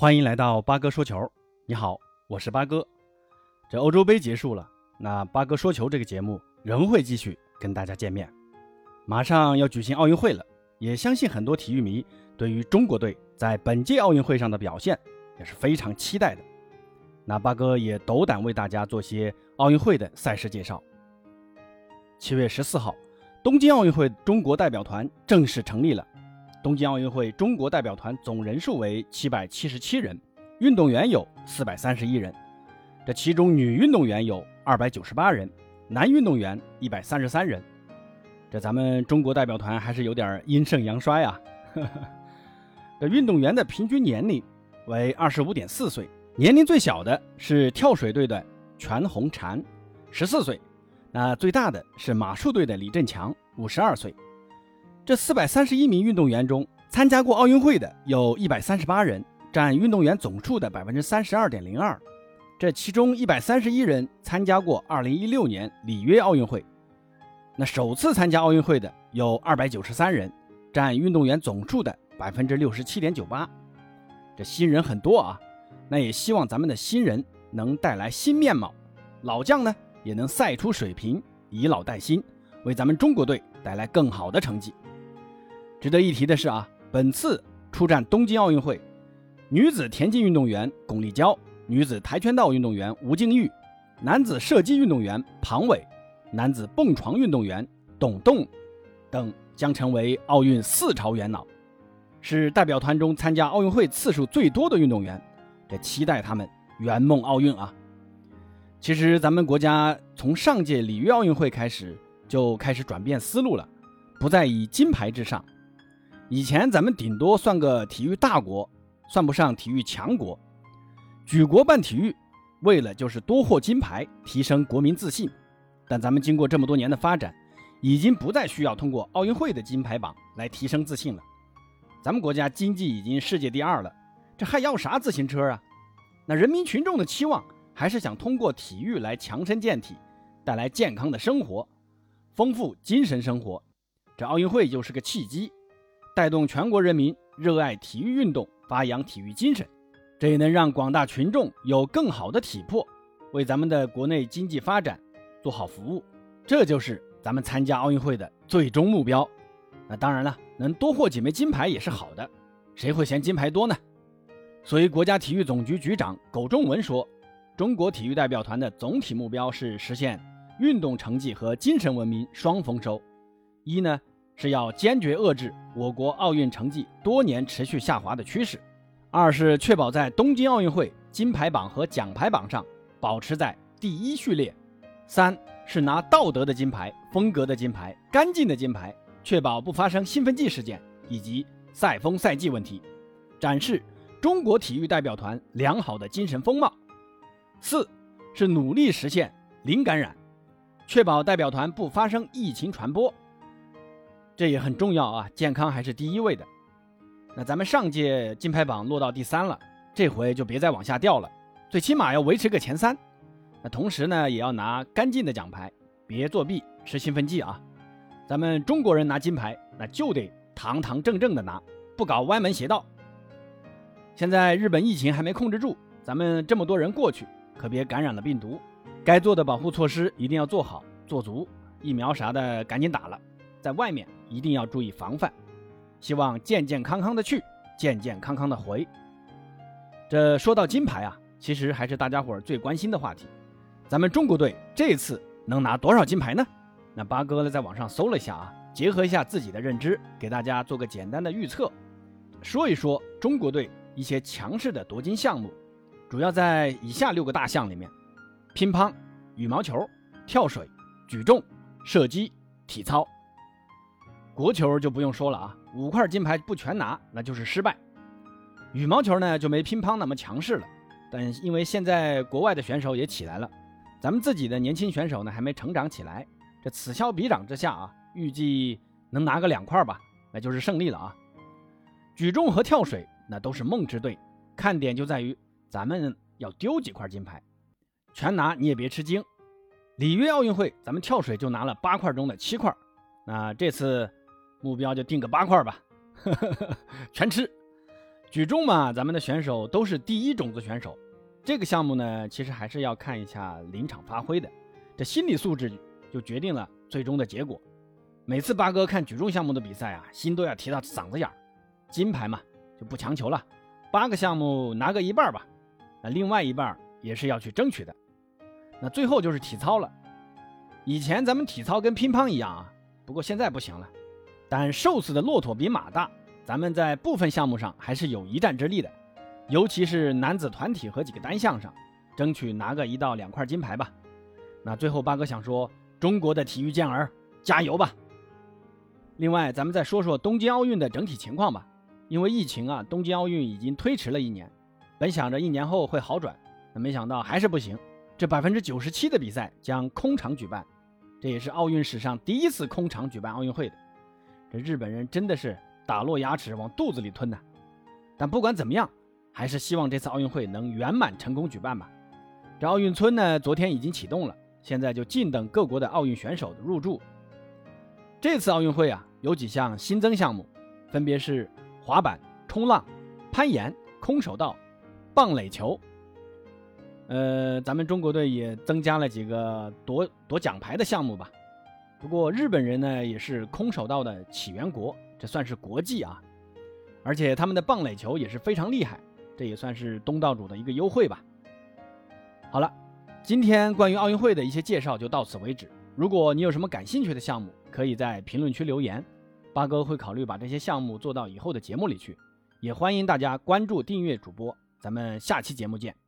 欢迎来到八哥说球。你好，我是八哥。这欧洲杯结束了，那八哥说球这个节目仍会继续跟大家见面。马上要举行奥运会了，也相信很多体育迷对于中国队在本届奥运会上的表现也是非常期待的。那八哥也斗胆为大家做些奥运会的赛事介绍。七月十四号，东京奥运会中国代表团正式成立了。东京奥运会中国代表团总人数为七百七十七人，运动员有四百三十一人，这其中女运动员有二百九十八人，男运动员一百三十三人。这咱们中国代表团还是有点阴盛阳衰啊。这运动员的平均年龄为二十五点四岁，年龄最小的是跳水队的全红婵，十四岁，那最大的是马术队的李振强，五十二岁。这四百三十一名运动员中，参加过奥运会的有一百三十八人，占运动员总数的百分之三十二点零二。这其中一百三十一人参加过二零一六年里约奥运会。那首次参加奥运会的有二百九十三人，占运动员总数的百分之六十七点九八。这新人很多啊，那也希望咱们的新人能带来新面貌，老将呢也能赛出水平，以老带新，为咱们中国队带来更好的成绩。值得一提的是啊，本次出战东京奥运会，女子田径运动员巩立姣、女子跆拳道运动员吴静钰、男子射击运动员庞伟、男子蹦床运动员董栋等将成为奥运四朝元老，是代表团中参加奥运会次数最多的运动员。这期待他们圆梦奥运啊！其实咱们国家从上届里约奥运会开始就开始转变思路了，不再以金牌至上。以前咱们顶多算个体育大国，算不上体育强国。举国办体育，为了就是多获金牌，提升国民自信。但咱们经过这么多年的发展，已经不再需要通过奥运会的金牌榜来提升自信了。咱们国家经济已经世界第二了，这还要啥自行车啊？那人民群众的期望还是想通过体育来强身健体，带来健康的生活，丰富精神生活。这奥运会就是个契机。带动全国人民热爱体育运动，发扬体育精神，这也能让广大群众有更好的体魄，为咱们的国内经济发展做好服务。这就是咱们参加奥运会的最终目标。那当然了，能多获几枚金牌也是好的，谁会嫌金牌多呢？所以，国家体育总局局长苟仲文说，中国体育代表团的总体目标是实现运动成绩和精神文明双丰收。一呢？是要坚决遏制我国奥运成绩多年持续下滑的趋势；二是确保在东京奥运会金牌榜和奖牌榜上保持在第一序列；三是拿道德的金牌、风格的金牌、干净的金牌，确保不发生兴奋剂事件以及赛风赛纪问题，展示中国体育代表团良好的精神风貌；四是努力实现零感染，确保代表团不发生疫情传播。这也很重要啊，健康还是第一位的。那咱们上届金牌榜落到第三了，这回就别再往下掉了，最起码要维持个前三。那同时呢，也要拿干净的奖牌，别作弊吃兴奋剂啊。咱们中国人拿金牌，那就得堂堂正正的拿，不搞歪门邪道。现在日本疫情还没控制住，咱们这么多人过去，可别感染了病毒。该做的保护措施一定要做好做足，疫苗啥的赶紧打了。在外面一定要注意防范，希望健健康康的去，健健康康的回。这说到金牌啊，其实还是大家伙儿最关心的话题。咱们中国队这次能拿多少金牌呢？那八哥呢在网上搜了一下啊，结合一下自己的认知，给大家做个简单的预测，说一说中国队一些强势的夺金项目，主要在以下六个大项里面：乒乓、羽毛球、跳水、举重、射击、体操。国球就不用说了啊，五块金牌不全拿那就是失败。羽毛球呢就没乒乓那么强势了，但因为现在国外的选手也起来了，咱们自己的年轻选手呢还没成长起来。这此消彼长之下啊，预计能拿个两块吧，那就是胜利了啊。举重和跳水那都是梦之队，看点就在于咱们要丢几块金牌，全拿你也别吃惊。里约奥运会咱们跳水就拿了八块中的七块，那这次。目标就定个八块吧，全吃。举重嘛，咱们的选手都是第一种子选手。这个项目呢，其实还是要看一下临场发挥的，这心理素质就决定了最终的结果。每次八哥看举重项目的比赛啊，心都要提到嗓子眼儿。金牌嘛，就不强求了，八个项目拿个一半吧，那另外一半也是要去争取的。那最后就是体操了。以前咱们体操跟乒乓一样啊，不过现在不行了。但瘦死的骆驼比马大，咱们在部分项目上还是有一战之力的，尤其是男子团体和几个单项上，争取拿个一到两块金牌吧。那最后八哥想说，中国的体育健儿加油吧！另外，咱们再说说东京奥运的整体情况吧。因为疫情啊，东京奥运已经推迟了一年，本想着一年后会好转，那没想到还是不行。这百分之九十七的比赛将空场举办，这也是奥运史上第一次空场举办奥运会的。这日本人真的是打落牙齿往肚子里吞呐！但不管怎么样，还是希望这次奥运会能圆满成功举办吧。这奥运村呢，昨天已经启动了，现在就静等各国的奥运选手的入驻。这次奥运会啊，有几项新增项目，分别是。滑板、冲浪、攀岩、空手道、棒垒球，呃，咱们中国队也增加了几个夺夺奖牌的项目吧。不过日本人呢也是空手道的起源国，这算是国际啊。而且他们的棒垒球也是非常厉害，这也算是东道主的一个优惠吧。好了，今天关于奥运会的一些介绍就到此为止。如果你有什么感兴趣的项目，可以在评论区留言。八哥会考虑把这些项目做到以后的节目里去，也欢迎大家关注订阅主播，咱们下期节目见。